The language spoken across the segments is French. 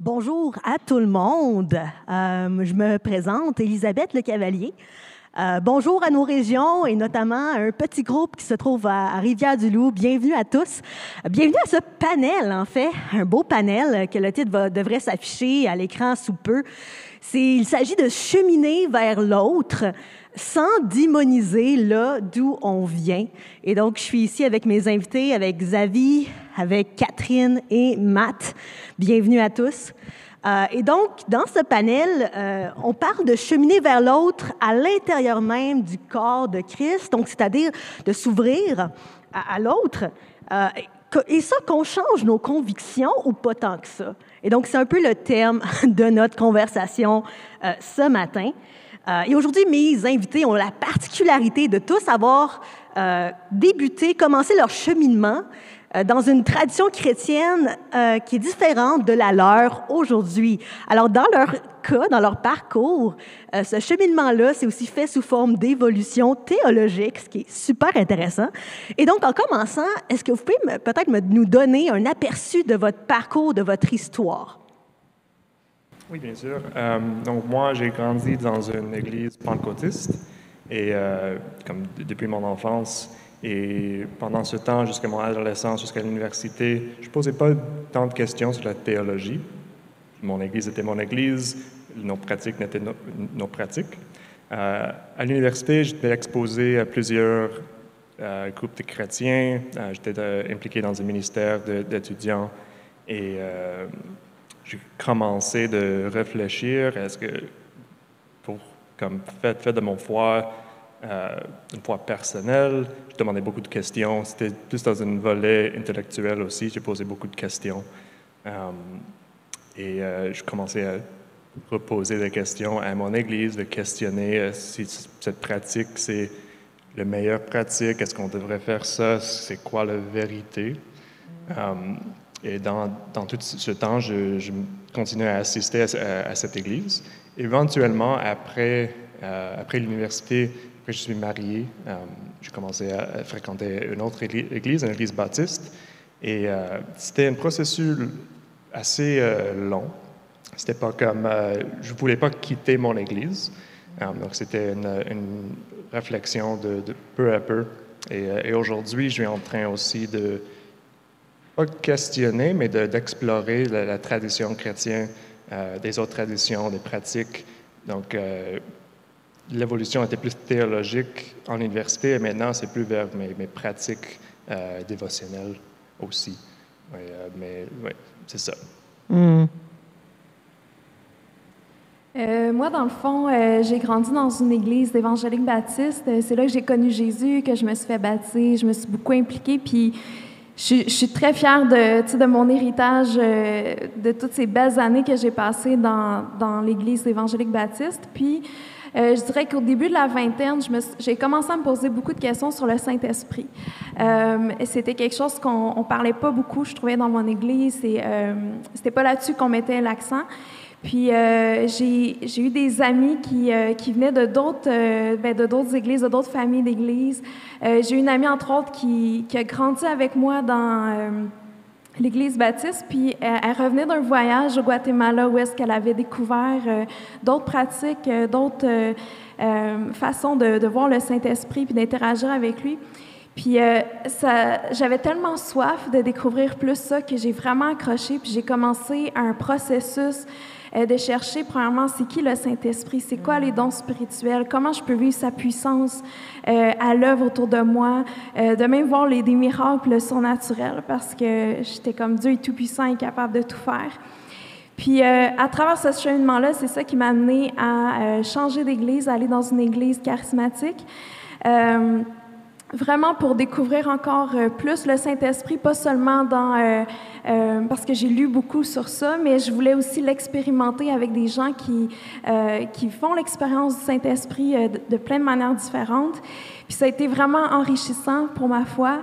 Bonjour à tout le monde. Euh, je me présente, Elisabeth Le Cavalier. Euh, bonjour à nos régions et notamment à un petit groupe qui se trouve à, Rivière-du-Loup. Bienvenue à tous. Bienvenue à ce panel, en fait, un beau panel que le titre devrait s'afficher à l'écran sous peu. Il s'agit de cheminer vers l'autre sans démoniser là d'où on vient. Et donc, je suis ici avec mes invités, avec Xavier, avec Catherine et Matt. Bienvenue à tous. Euh, et donc, dans ce panel, euh, on parle de cheminer vers l'autre à l'intérieur même du corps de Christ, donc c'est-à-dire de s'ouvrir à, l'autre. Euh, et ça, qu'on change nos convictions ou pas tant que ça. Et donc, c'est un peu le thème de notre conversation ce matin. Et aujourd'hui, mes invités ont la particularité de tous avoir débuté, commencé leur cheminement dans une tradition chrétienne qui est différente de la leur aujourd'hui. Alors, dans leur cas, dans leur parcours, ce cheminement-là, c'est aussi fait sous forme d'évolution théologique, ce qui est super intéressant. Et donc, en commençant, est-ce que vous pouvez peut-être nous donner un aperçu de votre parcours, de votre histoire? Oui, bien sûr. Euh, donc moi, j'ai grandi dans une église pentecôtiste et euh, comme depuis mon enfance. Et pendant ce temps, jusqu'à mon adolescence, jusqu'à l'université, je posais pas tant de questions sur la théologie. Mon église était mon église, nos pratiques n'étaient nos, pratiques. Euh, à l'université, j'étais exposé à plusieurs groupes de chrétiens. j'étais impliqué dans un ministère d'étudiants et j'ai commencé de réfléchir, est-ce que pour comme fait de mon foi euh, une foi personnelle, je demandais beaucoup de questions. C'était plus dans un volet intellectuel aussi, j'ai posé beaucoup de questions. Euh, et euh, je commençais à reposer des questions à mon Église, de questionner si cette pratique, c'est la meilleure pratique, est-ce qu'on devrait faire ça, c'est quoi la vérité? Et dans, tout ce temps, je, continuais à assister à, cette église. Éventuellement, après, euh, après l'université, après je suis marié, euh, j'ai commencé à fréquenter une autre église, une église baptiste. Et euh, c'était un processus assez long. C'était pas comme. je ne voulais pas quitter mon église. donc, c'était une, réflexion de, peu à peu. Et, aujourd'hui, je suis en train aussi de pas questionner, mais d'explorer la, tradition chrétienne, euh, des autres traditions, des pratiques. Donc, euh, l'évolution était plus théologique en université, et maintenant, c'est plus vers mes, mes pratiques euh, dévotionnelles aussi. mais oui, c'est ça. Hmm. moi, dans le fond, j'ai grandi dans une église évangélique baptiste. C'est là que j'ai connu Jésus, que je me suis fait baptiser. Je me suis beaucoup impliquée. Puis je, suis très fière de, de mon héritage, euh, de toutes ces belles années que j'ai passées dans, dans l'Église évangélique baptiste. Puis, euh, je dirais qu'au début de la vingtaine, j'ai commencé à me poser beaucoup de questions sur le Saint-Esprit. Euh, C'était quelque chose qu'on ne parlait pas beaucoup, je trouvais, dans mon Église. et euh, C'était pas là-dessus qu'on mettait l'accent. Puis euh, j'ai eu des amis qui, venaient de d'autres ben, de d'autres églises, de d'autres familles d'églises. j'ai une amie, entre autres, qui, a grandi avec moi dans l'église baptiste, puis elle, revenait d'un voyage au Guatemala où est-ce qu'elle avait découvert d'autres pratiques, d'autres façons de, de, voir le Saint-Esprit, puis d'interagir avec lui. Puis j'avais tellement soif de découvrir plus ça que j'ai vraiment accroché, puis j'ai commencé un processus euh, de chercher, premièrement, c'est qui le Saint-Esprit, c'est quoi les dons spirituels, comment je peux vivre sa puissance euh, à l'œuvre autour de moi, euh, de même voir les, des miracles surnaturels, parce que j'étais comme Dieu est tout-puissant et capable de tout faire. Puis, à travers ce cheminement-là, c'est ça qui m'a amené à changer d'église, aller dans une église charismatique vraiment pour découvrir encore euh, plus le Saint-Esprit, pas seulement dans euh, euh, parce que j'ai lu beaucoup sur ça, mais je voulais aussi l'expérimenter avec des gens qui qui font l'expérience du Saint-Esprit de, plein de manières différentes. Puis ça a été vraiment enrichissant pour ma foi.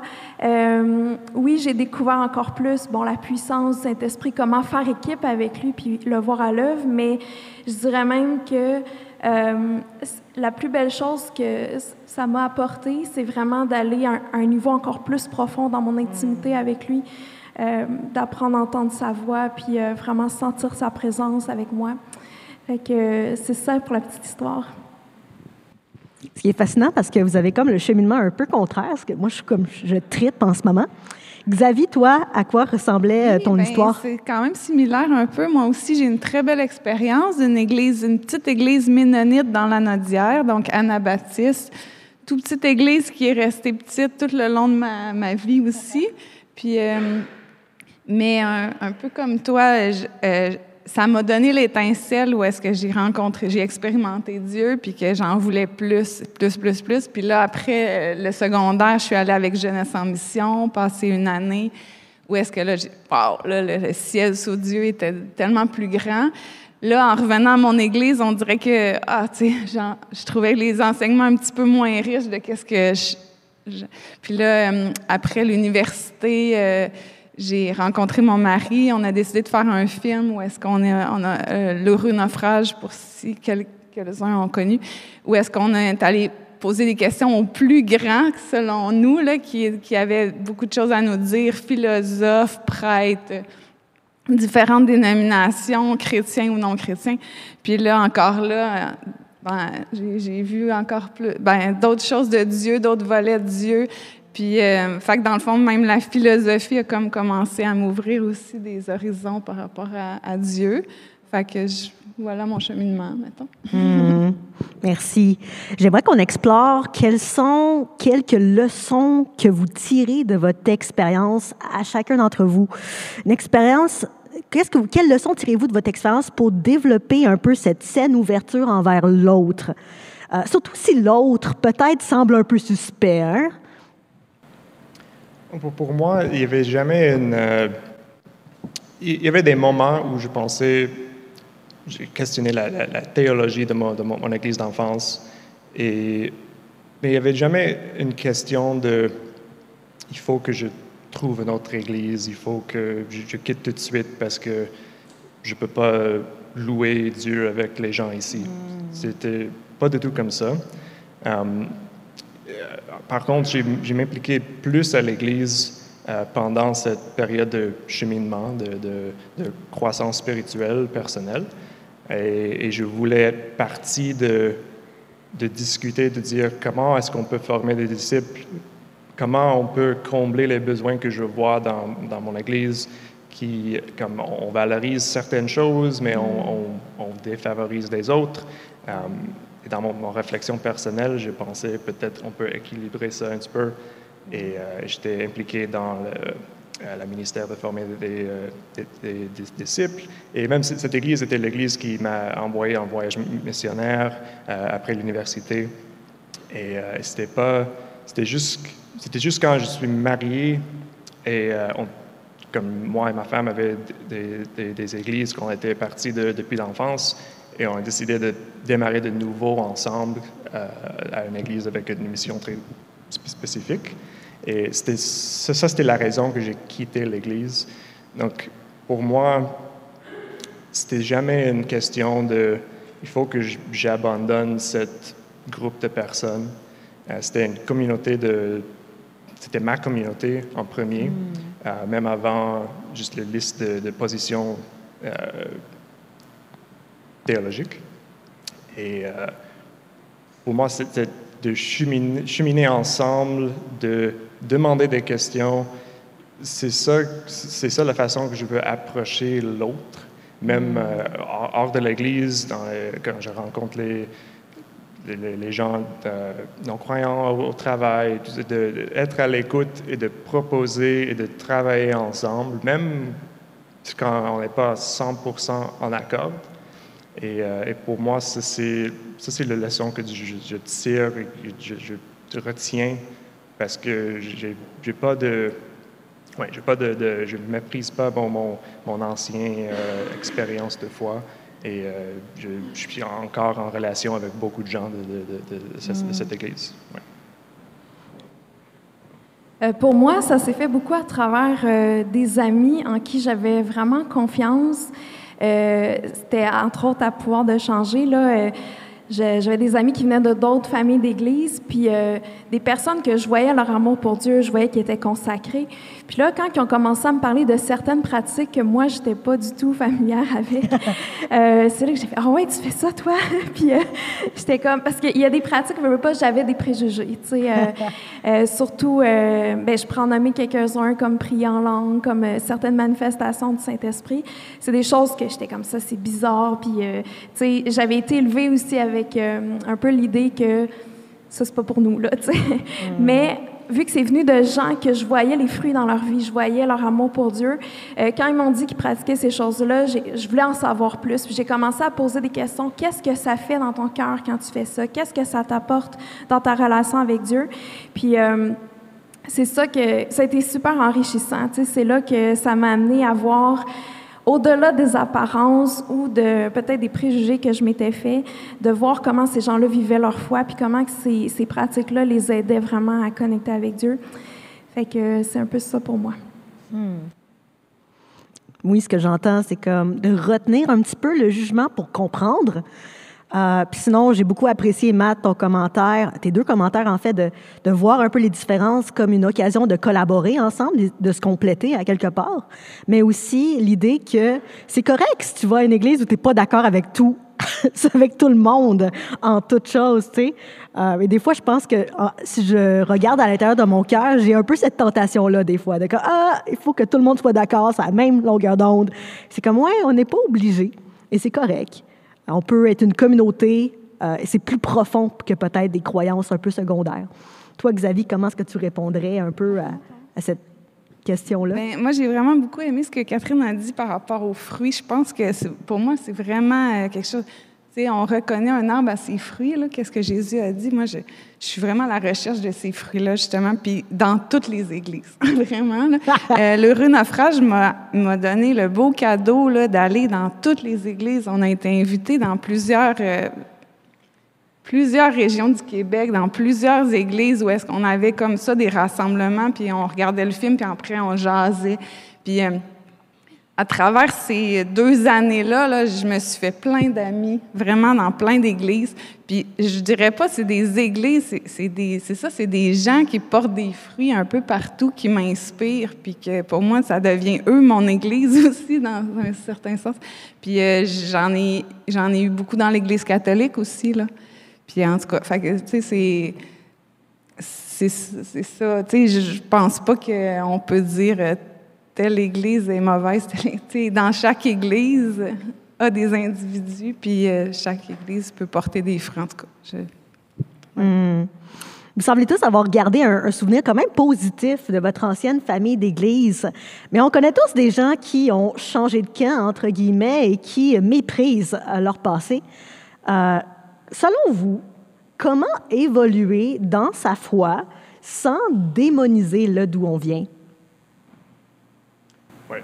oui, j'ai découvert encore plus bon la puissance du Saint-Esprit, comment faire équipe avec lui, puis le voir à l'œuvre. Mais je dirais même que euh, la plus belle chose que ça m'a apporté, c'est vraiment d'aller à un, niveau encore plus profond dans mon intimité avec lui. d'apprendre à entendre sa voix, puis vraiment sentir sa présence avec moi. Fait que c'est ça pour la petite histoire. Ce qui est fascinant parce que vous avez comme le cheminement un peu contraire, parce que moi, je suis comme, je tripe en ce moment. Xavier, toi, à quoi ressemblait euh, ton ben, histoire? C'est quand même similaire un peu. Moi aussi, j'ai une très belle expérience d'une église, une petite église ménonite dans la Nodière, donc Anabaptiste. Toute petite église qui est restée petite tout le long de ma, ma vie aussi. Puis, euh, mais un, peu comme toi, je, euh, ça m'a donné l'étincelle où est-ce que j'ai rencontré, j'ai expérimenté Dieu, puis que j'en voulais plus, plus, plus, plus. Puis là, après euh, le secondaire, je suis allée avec Jeunesse en mission, passer une année où est-ce que là, wow, là le, ciel sous Dieu était tellement plus grand. Là, en revenant à mon église, on dirait que, ah, tu sais, je trouvais les enseignements un petit peu moins riches de qu'est-ce que je, Puis là, euh, après l'université, euh, j'ai rencontré mon mari, on a décidé de faire un film où est-ce qu'on a euh, l'heureux naufrage pour si quelques-uns ont connu, où est-ce qu'on est allé poser des questions aux plus grands, selon nous, là, qui, qui avaient beaucoup de choses à nous dire, philosophes, prêtres, différentes dénominations, chrétiens ou non chrétiens. Puis là, encore là, ben, j'ai vu encore plus, ben, d'autres choses de Dieu, d'autres volets de Dieu. Puis, euh, fait que dans le fond, même la philosophie a comme commencé à m'ouvrir aussi des horizons par rapport à, Dieu. Fait que voilà mon cheminement, mettons. Hmm. merci. J'aimerais qu'on explore quelles sont quelques leçons que vous tirez de votre expérience à chacun d'entre vous. Une expérience Qu'est-ce tirez-vous de votre expérience pour développer un peu cette saine ouverture envers l'autre? Euh, surtout si l'autre peut-être semble un peu suspect. Hein? Pour, moi, il n'y avait jamais une. Euh, il y avait des moments où je pensais. J'ai questionné la, théologie de, mon, de mon, église d'enfance. Et, mais il n'y avait jamais une question de. Il faut que je trouve une autre église, il faut que je, quitte tout de suite parce que je ne peux pas louer Dieu avec les gens ici. Mm. C'était pas du tout comme ça. Euh, par contre, j'ai m'impliqué plus à l'Église euh, pendant cette période de cheminement, de, croissance spirituelle personnelle. Et, je voulais être partie de, discuter, de dire comment est-ce qu'on peut former des disciples, comment on peut combler les besoins que je vois dans, mon Église, qui, comme on valorise certaines choses, mais on, défavorise les autres. Euh, dans mon, réflexion personnelle, j'ai pensé peut-être on peut équilibrer ça un petit peu. Et euh, j'étais impliqué dans le, euh, ministère de former euh, des, disciples. Et même cette église était l'église qui m'a envoyé en voyage missionnaire après l'université. Et c'était pas, c'était juste, c'était juste quand je suis marié et comme moi et ma femme avaient des, églises qu'on était partis depuis l'enfance, et on a décidé de démarrer de nouveau ensemble euh, à une église avec une mission très spécifique. Et ça, c'était la raison que j'ai quitté l'église. Donc, pour moi, c'était jamais une question de il faut que j'abandonne ce groupe de personnes. Euh, c'était une communauté de. C'était ma communauté en premier, mm. euh, même avant juste la liste de, de positions théologique. Et euh, pour moi, c'était de cheminer, ensemble, de demander des questions. C'est ça, c'est ça la façon que je veux approcher l'autre, même euh, hors de l'Église, quand je rencontre les, gens euh, non-croyants au, travail, d'être à l'écoute et de proposer et de travailler ensemble, même quand on n'est pas 100% en accord. Euh, et, pour moi, ça, c'est la leçon que je, tire et je, je, retiens parce que j'ai pas de. Ouais, j'ai pas de, je ne méprise pas bon, mon, mon ancienne euh, expérience de foi et euh, je, suis encore en relation avec beaucoup de gens de, mm. cette, église. pour moi, ça s'est fait beaucoup à travers des amis en qui j'avais vraiment confiance. Euh, c'était entre autres à pouvoir de changer. Là, euh, j'avais des amis qui venaient de d'autres familles d'église, puis euh, des personnes que je voyais leur amour pour Dieu, je voyais qu'ils étaient consacrés. Puis là, quand ils ont commencé à me parler de certaines pratiques que moi, j'étais pas du tout familière avec, euh, c'est là que j'ai fait « Ah ouais, tu fais ça, toi? » Puis euh, j'étais comme... Parce qu'il y a des pratiques, je veux pas, j'avais des préjugés, tu sais. surtout, ben, je prends en nommer quelques-uns, comme prier en langue, comme certaines manifestations du Saint-Esprit. C'est des choses que j'étais comme ça, c'est bizarre. Puis, tu sais, j'avais été élevée aussi avec avec euh, un peu l'idée que ça, c'est pas pour nous, là, tu sais. Mm. Mais vu que c'est venu de gens que je voyais les fruits dans leur vie, je voyais leur amour pour Dieu, euh, quand ils m'ont dit qu'ils pratiquaient ces choses-là, je voulais en savoir plus. Puis j'ai commencé à poser des questions. Qu'est-ce que ça fait dans ton cœur quand tu fais ça? Qu'est-ce que ça t'apporte dans ta relation avec Dieu? Puis euh, c'est ça que ça a été super enrichissant. C'est là que ça m'a amené à voir au-delà des apparences ou de peut-être des préjugés que je m'étais fait, de voir comment ces gens-là vivaient leur foi, puis comment que ces, ces pratiques-là les aidaient vraiment à connecter avec Dieu. Fait que c'est un peu ça pour moi. Hmm. Oui, ce que j'entends, c'est comme de retenir un petit peu le jugement pour comprendre, euh, puis sinon, j'ai beaucoup apprécié, Matt, ton commentaire, tes deux commentaires, en fait, de, de, voir un peu les différences comme une occasion de collaborer ensemble, de se compléter à quelque part, mais aussi l'idée que c'est correct si tu vas à une église où tu n'es pas d'accord avec tout, avec tout le monde en toute chose, tu sais. Euh, et des fois, je pense que ah, si je regarde à l'intérieur de mon cœur, j'ai un peu cette tentation-là, des fois, de que, ah, il faut que tout le monde soit d'accord, c'est la même longueur d'onde. C'est comme, ouais, on n'est pas obligé, et c'est correct. On peut être une communauté, euh, c'est plus profond que peut-être des croyances un peu secondaires. Toi, Xavier, comment est-ce que tu répondrais un peu à, cette question-là? Bien, moi, j'ai vraiment beaucoup aimé ce que Catherine a dit par rapport aux fruits. Je pense que pour moi, c'est vraiment euh, quelque chose on reconnaît un arbre à ses fruits. Qu'est-ce que Jésus a dit? Moi, suis vraiment à la recherche de ces fruits-là, justement, puis dans toutes les églises, vraiment. euh, L'heureux naufrage m'a donné le beau cadeau d'aller dans toutes les églises. On a été invités dans plusieurs, euh, plusieurs régions du Québec, dans plusieurs églises où est-ce qu'on avait comme ça des rassemblements, puis on regardait le film, puis après on jasait. Puis... Euh, à travers ces deux années-là, là, je me suis fait plein d'amis, vraiment dans plein d'églises. Puis je dirais pas c'est des églises, c'est ça, c'est des gens qui portent des fruits un peu partout, qui m'inspirent, puis que pour moi, ça devient eux mon église aussi, dans un certain sens. Puis euh, j'en ai, ai eu beaucoup dans l'église catholique aussi, là. Puis en tout cas, tu c'est c'est ça. Tu sais, je pense pas qu'on peut dire euh, telle église est mauvaise. dans chaque église a des individus, puis euh, chaque église peut porter des fruits, en tout. Hmm. Vous semblez tous avoir gardé un, souvenir quand même positif de votre ancienne famille d'église. Mais on connaît tous des gens qui ont changé de camp, entre guillemets, et qui méprisent euh, leur passé. Euh, selon vous, comment évoluer dans sa foi sans démoniser le d'où on vient?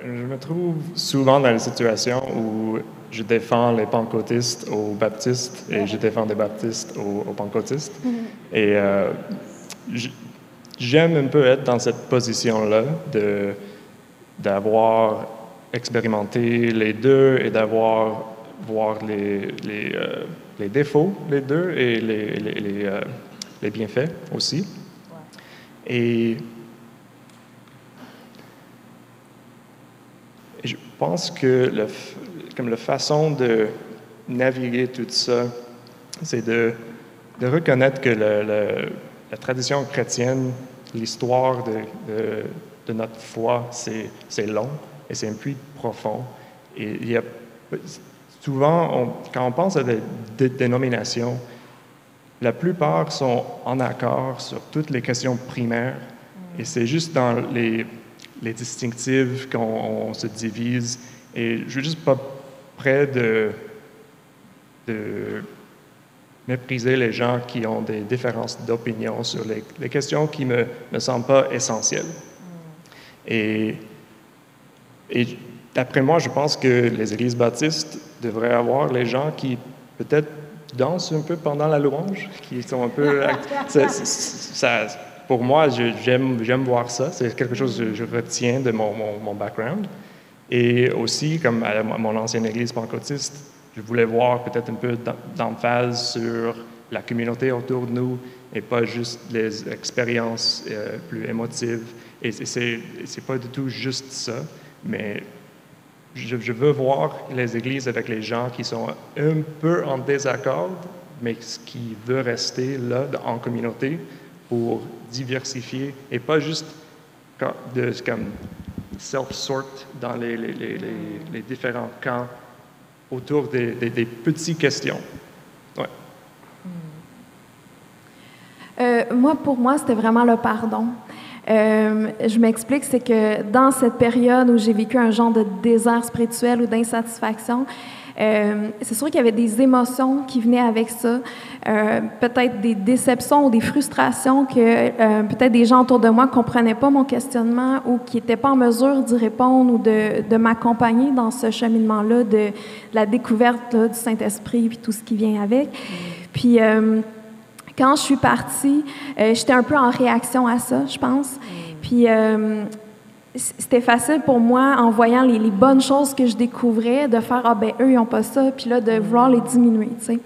Je me trouve souvent dans la situation où je défends les pentecôtistes aux baptistes et je défends des baptistes aux, pentecôtistes. Mm-hmm. Et euh, j'aime un peu être dans cette position-là de, d'avoir expérimenté les deux et d'avoir voir les, les, euh, les, défauts, les deux, et les, les, euh, les bienfaits aussi. Et je pense que comme la façon de naviguer tout ça, c'est de, reconnaître que la tradition chrétienne, l'histoire de, notre foi, c'est long et c'est un puits profond. Et souvent, quand on pense à des dénominations, la plupart sont en accord sur toutes les questions primaires. Et c'est juste dans les les distinctives, qu'on se divise. Et je ne suis juste pas prêt de, de, mépriser les gens qui ont des différences d'opinion sur les, questions qui ne me, me, semblent pas essentielles. Et, et d'après moi, je pense que les églises baptistes devraient avoir les gens qui peut-être dansent un peu pendant la louange, qui sont un peu... ça, pour moi, j'aime voir ça. C'est quelque chose que je retiens de mon, background. Et aussi, comme à mon ancienne église pentecôtiste, je voulais voir peut-être un peu d'emphase sur la communauté autour de nous et pas juste les expériences euh, plus émotives. Et c'est pas du tout juste ça, mais je, veux voir les églises avec les gens qui sont un peu en désaccord, mais qui veulent rester là en communauté pour diversifier et pas juste de comme self-sort dans les, les, les, les, différents camps autour des, des, petites questions. Ouais. Euh, moi, pour moi, c'était vraiment le pardon. Euh, je m'explique, c'est que dans cette période où j'ai vécu un genre de désert spirituel ou d'insatisfaction, euh, c'est sûr qu'il y avait des émotions qui venaient avec ça, euh, peut-être des déceptions ou des frustrations que peut-être des gens autour de moi ne comprenaient pas mon questionnement ou qui n'étaient pas en mesure d'y répondre ou de, m'accompagner dans ce cheminement-là de, la découverte du Saint-Esprit et tout ce qui vient avec. Puis quand je suis partie, euh, j'étais un peu en réaction à ça, je pense. Mm. Puis euh, c'était facile pour moi, en voyant les, bonnes choses que je découvrais, de faire ah ben eux ils n'ont pas ça, puis là de vouloir les diminuer, tu sais.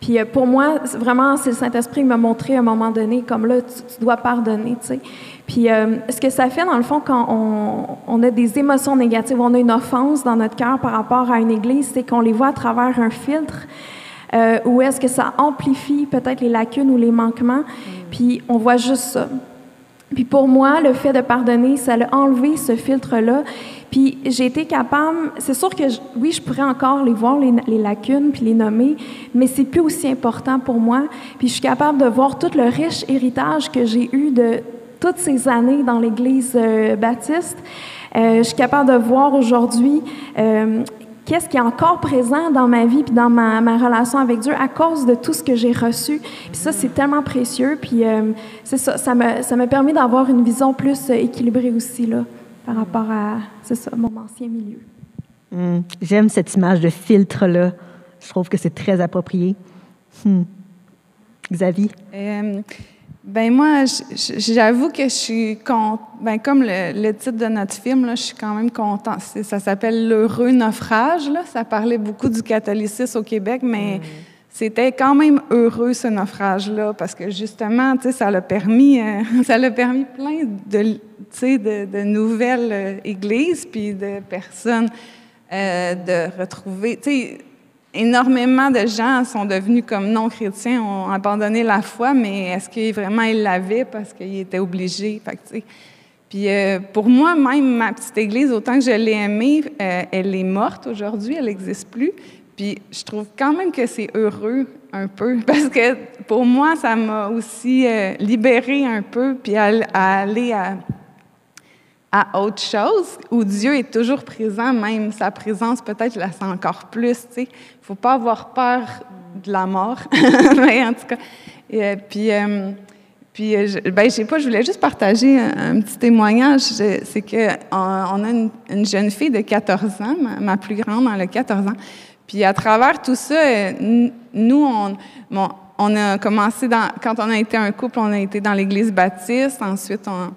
Puis euh, pour moi, vraiment, c'est le Saint-Esprit qui m'a montré à un moment donné, comme là, tu, dois pardonner, tu sais. Puis ce que ça fait, dans le fond, quand on, on, a des émotions négatives, on a une offense dans notre cœur par rapport à une église, c'est qu'on les voit à travers un filtre euh, ou est-ce que ça amplifie peut-être les lacunes ou les manquements, puis on voit juste ça. Puis pour moi, le fait de pardonner, ça a enlevé ce filtre-là. Puis j'ai été capable, c'est sûr que oui, je pourrais encore les voir, les, les lacunes, puis les nommer, mais c'est plus aussi important pour moi. Puis je suis capable de voir tout le riche héritage que j'ai eu de toutes ces années dans l'Église euh, baptiste. Euh, je suis capable de voir aujourd'hui euh, qu'est-ce qui est encore présent dans ma vie puis dans ma, ma, relation avec Dieu à cause de tout ce que j'ai reçu. Puis ça, c'est tellement précieux. Puis euh, c'est ça, ça me, ça me permet d'avoir une vision plus euh, équilibrée aussi là, par rapport à, c'est ça, mon ancien milieu. Mmh. J'aime cette image de filtre-là. Je trouve que c'est très approprié. Mmh. Xavier? Euh, ben moi, j'avoue que je suis contente. Ben comme le, titre de notre film, là, je suis quand même contente. Ça s'appelle L'heureux naufrage. Là. Ça parlait beaucoup du catholicisme au Québec, mais mm. c'était quand même heureux ce naufrage-là parce que justement, tu sais, ça l'a permis, euh, ça l'a permis plein de, de, de nouvelles euh, églises puis de personnes euh, de retrouver. Tu sais, énormément de gens sont devenus comme non-chrétiens, ont abandonné la foi, mais est-ce qu'ils vraiment ils l'avaient parce qu'ils étaient obligés? Puis euh, pour moi, même ma petite église, autant que je l'ai aimée, euh, elle est morte aujourd'hui, elle n'existe plus. Puis je trouve quand même que c'est heureux un peu, parce que pour moi, ça m'a aussi euh, libéré un peu, puis à aller à à autre chose où Dieu est toujours présent, même sa présence peut-être je la sens encore plus. Tu sais, faut pas avoir peur de la mort, mais en tout cas. Et, euh, puis, euh, euh, je, ben, je sais pas, je voulais juste partager un, petit témoignage. C'est que on, a une, jeune fille de 14 ans, ma, plus grande, elle a 14 ans. Puis à travers tout ça, nous, on, on a commencé dans, quand on a été un couple, on a été dans l'Église baptiste. Ensuite, on,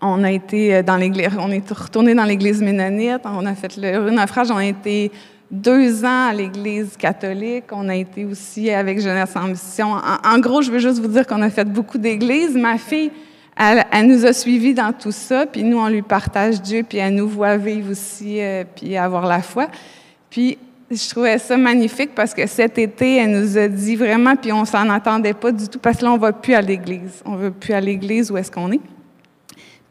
on a été euh, dans l'église, on est retourné dans l'église ménonite, on a fait le naufrage, on a été deux ans à l'église catholique, on a été aussi avec Jeunesse en mission. En, gros, je veux juste vous dire qu'on a fait beaucoup d'églises. Ma fille, elle, nous a suivis dans tout ça, puis nous, on lui partage Dieu, puis elle nous voit vivre aussi, euh, puis avoir la foi. Puis je trouvais ça magnifique parce que cet été, elle nous a dit vraiment, puis on s'en attendait pas du tout, parce que là, on va plus à l'église. On veut plus à l'église, où est-ce qu'on est?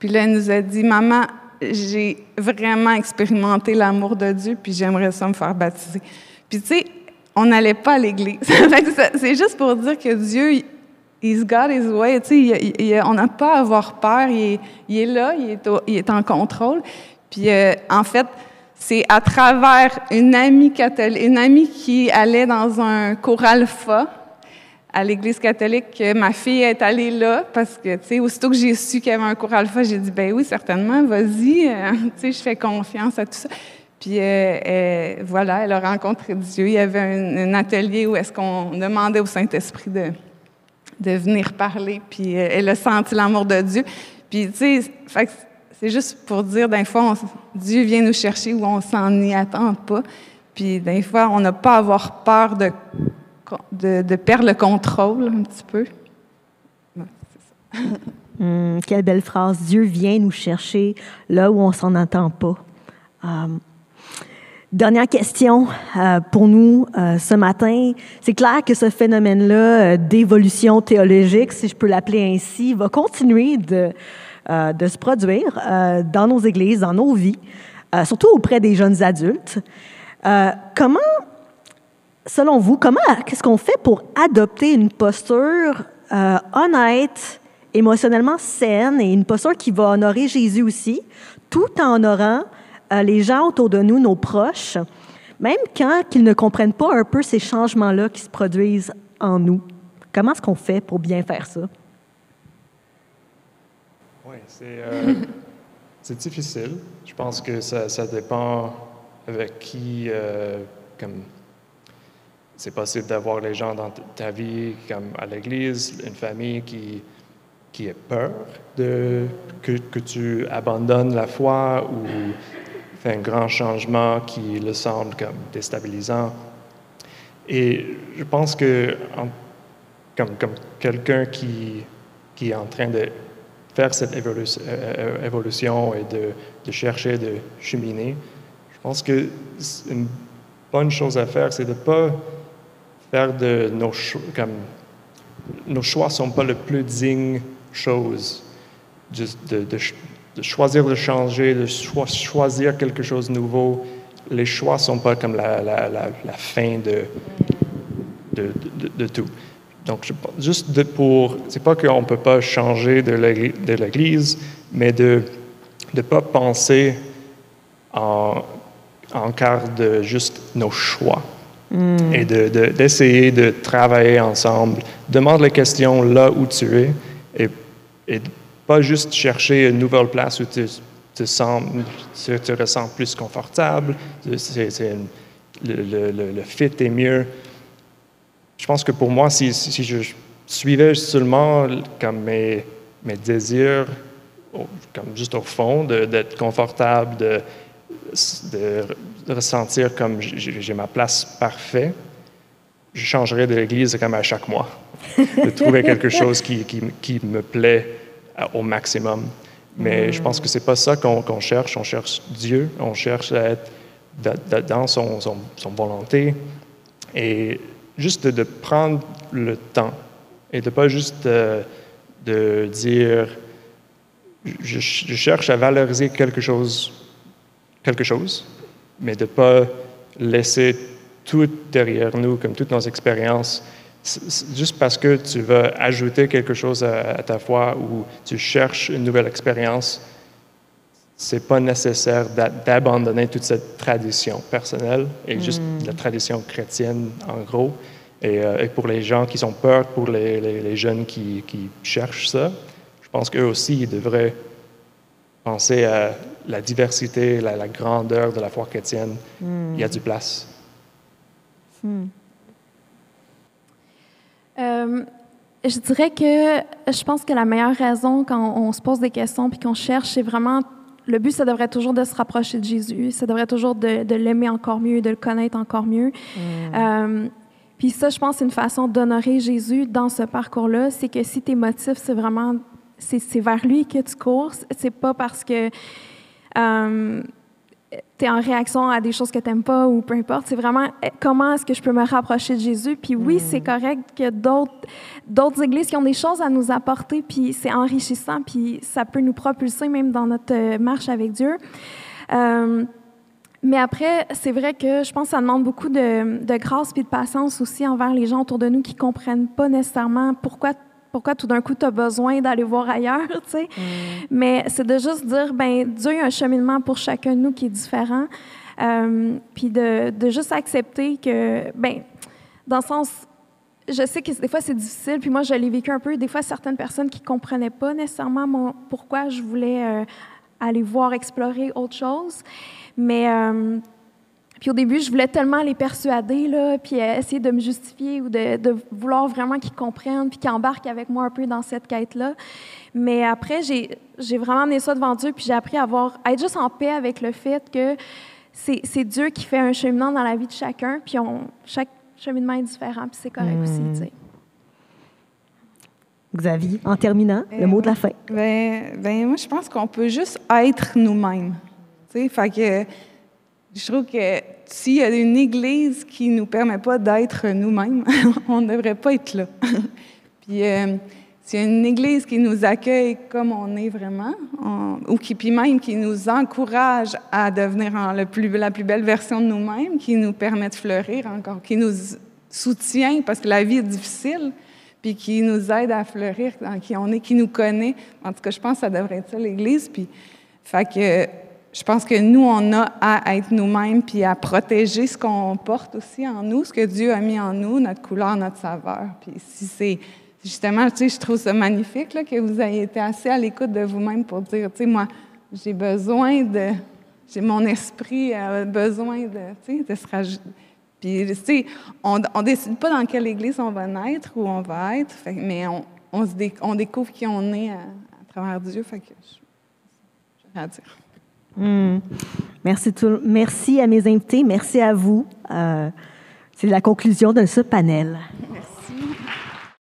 Puis là, elle nous a dit, Maman, j'ai vraiment expérimenté l'amour de Dieu, puis j'aimerais ça me faire baptiser. Puis tu sais, on n'allait pas à l'église. c'est juste pour dire que Dieu, He's got His way. Tu sais, on n'a pas à avoir peur. Il est, là, il est, en contrôle. Puis euh, en fait, c'est à travers une amie catholique, une amie qui allait dans un choral fa à l'Église catholique que ma fille est allée là parce que, tu sais, aussitôt que j'ai su qu'il y avait un cours alpha, j'ai dit, ben oui, certainement, vas-y, euh, tu sais, je fais confiance à tout ça. Puis euh, voilà, elle a rencontré Dieu. Il y avait un, atelier où est-ce qu'on demandait au Saint-Esprit de, de venir parler, puis euh, elle a senti l'amour de Dieu. Puis, tu sais, c'est juste pour dire, d'un fois, Dieu vient nous chercher où on s'en y attend pas. Puis des fois, on n'a pas à avoir peur de, de, perdre le contrôle un petit peu. Hum, quelle belle phrase. Dieu vient nous chercher là où on s'en attend pas. Um, dernière question euh, pour nous euh, ce matin. C'est clair que ce phénomène-là euh, d'évolution théologique, si je peux l'appeler ainsi, va continuer de, se produire dans nos églises, dans nos vies, surtout auprès des jeunes adultes. comment, selon vous, comment, qu'est-ce qu'on fait pour adopter une posture honnête, émotionnellement saine et une posture qui va honorer Jésus aussi, tout en honorant euh, les gens autour de nous, nos proches, même quand ils ne comprennent pas un peu ces changements-là qui se produisent en nous? Comment est-ce qu'on fait pour bien faire ça? Oui, c'est euh, difficile. Je pense que ça, ça dépend avec qui, euh, comme c'est possible d'avoir les gens dans ta vie, comme à l'église, une famille qui, qui a peur de, que, tu abandonnes la foi ou fais un grand changement qui le semble comme déstabilisant. Et je pense que comme, comme quelqu'un qui, qui est en train de faire cette évolution, euh, évolution et de, de, chercher de cheminer, je pense que une bonne chose à faire, c'est de ne pas de nos choix, comme nos choix sont pas le plus digne chose. De, de, choisir de changer, de cho choisir quelque chose de nouveau. Les choix sont pas comme la, la, la, la fin de, de, tout. Donc, juste de pour. C'est pas qu'on ne peut pas changer de l'Église, mais de ne pas penser en, en quart de juste nos choix. Mm. Et d'essayer de, travailler ensemble. Demande les questions là où tu es et pas juste chercher une nouvelle place où tu te sens, ressens plus confortable, c'est le, fit est mieux. Je pense que pour moi, si, je suivais seulement comme mes, mes désirs, comme juste au fond, d'être confortable, de, de, ressentir comme j'ai ma place parfaite, je changerais de l'église comme à chaque mois, de trouver quelque chose qui, qui, qui me plaît au maximum. Mais je pense que c'est pas ça qu'on qu cherche. On cherche Dieu, on cherche à être dans son, son, son volonté et juste de, de, prendre le temps et de pas juste de, de dire je, je, cherche à valoriser quelque chose, quelque chose, mais de pas laisser tout derrière nous, comme toutes nos expériences, juste parce que tu veux ajouter quelque chose à, à ta foi ou tu cherches une nouvelle expérience, c'est pas nécessaire d'abandonner toute cette tradition personnelle et juste mm. la tradition chrétienne en gros. Et, euh, et, pour les gens qui ont peur, pour les, les, les jeunes qui, qui, cherchent ça, je pense qu'eux aussi, ils devraient penser à la diversité, la, la grandeur de la foi chrétienne. Mm. Il y a du place. Mm. Euh, je dirais que je pense que la meilleure raison quand on se pose des questions puis qu'on cherche, c'est vraiment le but, ça devrait toujours de se rapprocher de Jésus. Ça devrait toujours de, de l'aimer encore mieux, de le connaître encore mieux. Mm. Euh, puis ça, je pense, c'est une façon d'honorer Jésus dans ce parcours-là. C'est que si tes motifs, c'est vraiment, c'est vers lui que tu cours. C'est pas parce que euh, tu es en réaction à des choses que tu n'aimes pas ou peu importe. C'est vraiment eh, comment est-ce que je peux me rapprocher de Jésus? Puis oui, mm. c'est correct que d'autres, d'autres églises qui ont des choses à nous apporter, puis c'est enrichissant, puis ça peut nous propulser même dans notre euh, marche avec Dieu. Euh, mais après, c'est vrai que je pense que ça demande beaucoup de, de grâce et de patience aussi envers les gens autour de nous qui ne comprennent pas nécessairement pourquoi pourquoi tout d'un coup tu as besoin d'aller voir ailleurs, tu sais. Mm. Mais c'est de juste dire, ben Dieu a un cheminement pour chacun de nous qui est différent. Euh, puis de, de, juste accepter que, ben dans le sens, je sais que des fois c'est difficile, puis moi je l'ai vécu un peu, des fois certaines personnes qui ne comprenaient pas nécessairement mon, pourquoi je voulais euh, aller voir, explorer autre chose. Mais euh, puis au début, je voulais tellement les persuader, là, puis essayer de me justifier ou de, de vouloir vraiment qu'ils comprennent, puis qu'ils embarquent avec moi un peu dans cette quête-là. Mais après, j'ai vraiment amené ça devant Dieu, puis j'ai appris à, avoir, à être juste en paix avec le fait que c'est Dieu qui fait un cheminement dans la vie de chacun, puis on, chaque cheminement est différent, puis c'est correct aussi, tu sais. Xavier, en terminant, le mot de la fin. Ben, ben moi, je pense qu'on peut juste être nous-mêmes. Tu sais, fait que je trouve que s'il y a une Église qui ne nous permet pas d'être nous-mêmes, on ne devrait pas être là. puis euh, s'il y a une Église qui nous accueille comme on est vraiment, ou qui puis même qui nous encourage à devenir la plus belle version de nous-mêmes, qui nous permet de fleurir encore, qui nous soutient parce que la vie est difficile, puis qui nous aide à fleurir dans qui on est, qui nous connaît. En tout cas, je pense que ça devrait être ça, l'Église. Puis, fait que je pense que nous, on a à être nous-mêmes, puis à protéger ce qu'on porte aussi en nous, ce que Dieu a mis en nous, notre couleur, notre saveur. Puis si c'est justement, tu sais, je trouve ça magnifique là, que vous ayez été assez à l'écoute de vous-même pour dire, tu sais, moi, j'ai besoin de, j'ai mon esprit a besoin de, tu sais, de se rajouter puis, tu sais, on ne décide pas dans quelle église on va naître ou on va être, mais on, se découvre qui on est à, travers Dieu. Fait que j'ai à dire. Hmm. Merci, tout, merci à mes invités, merci à vous. Euh, c'est la conclusion de ce panel.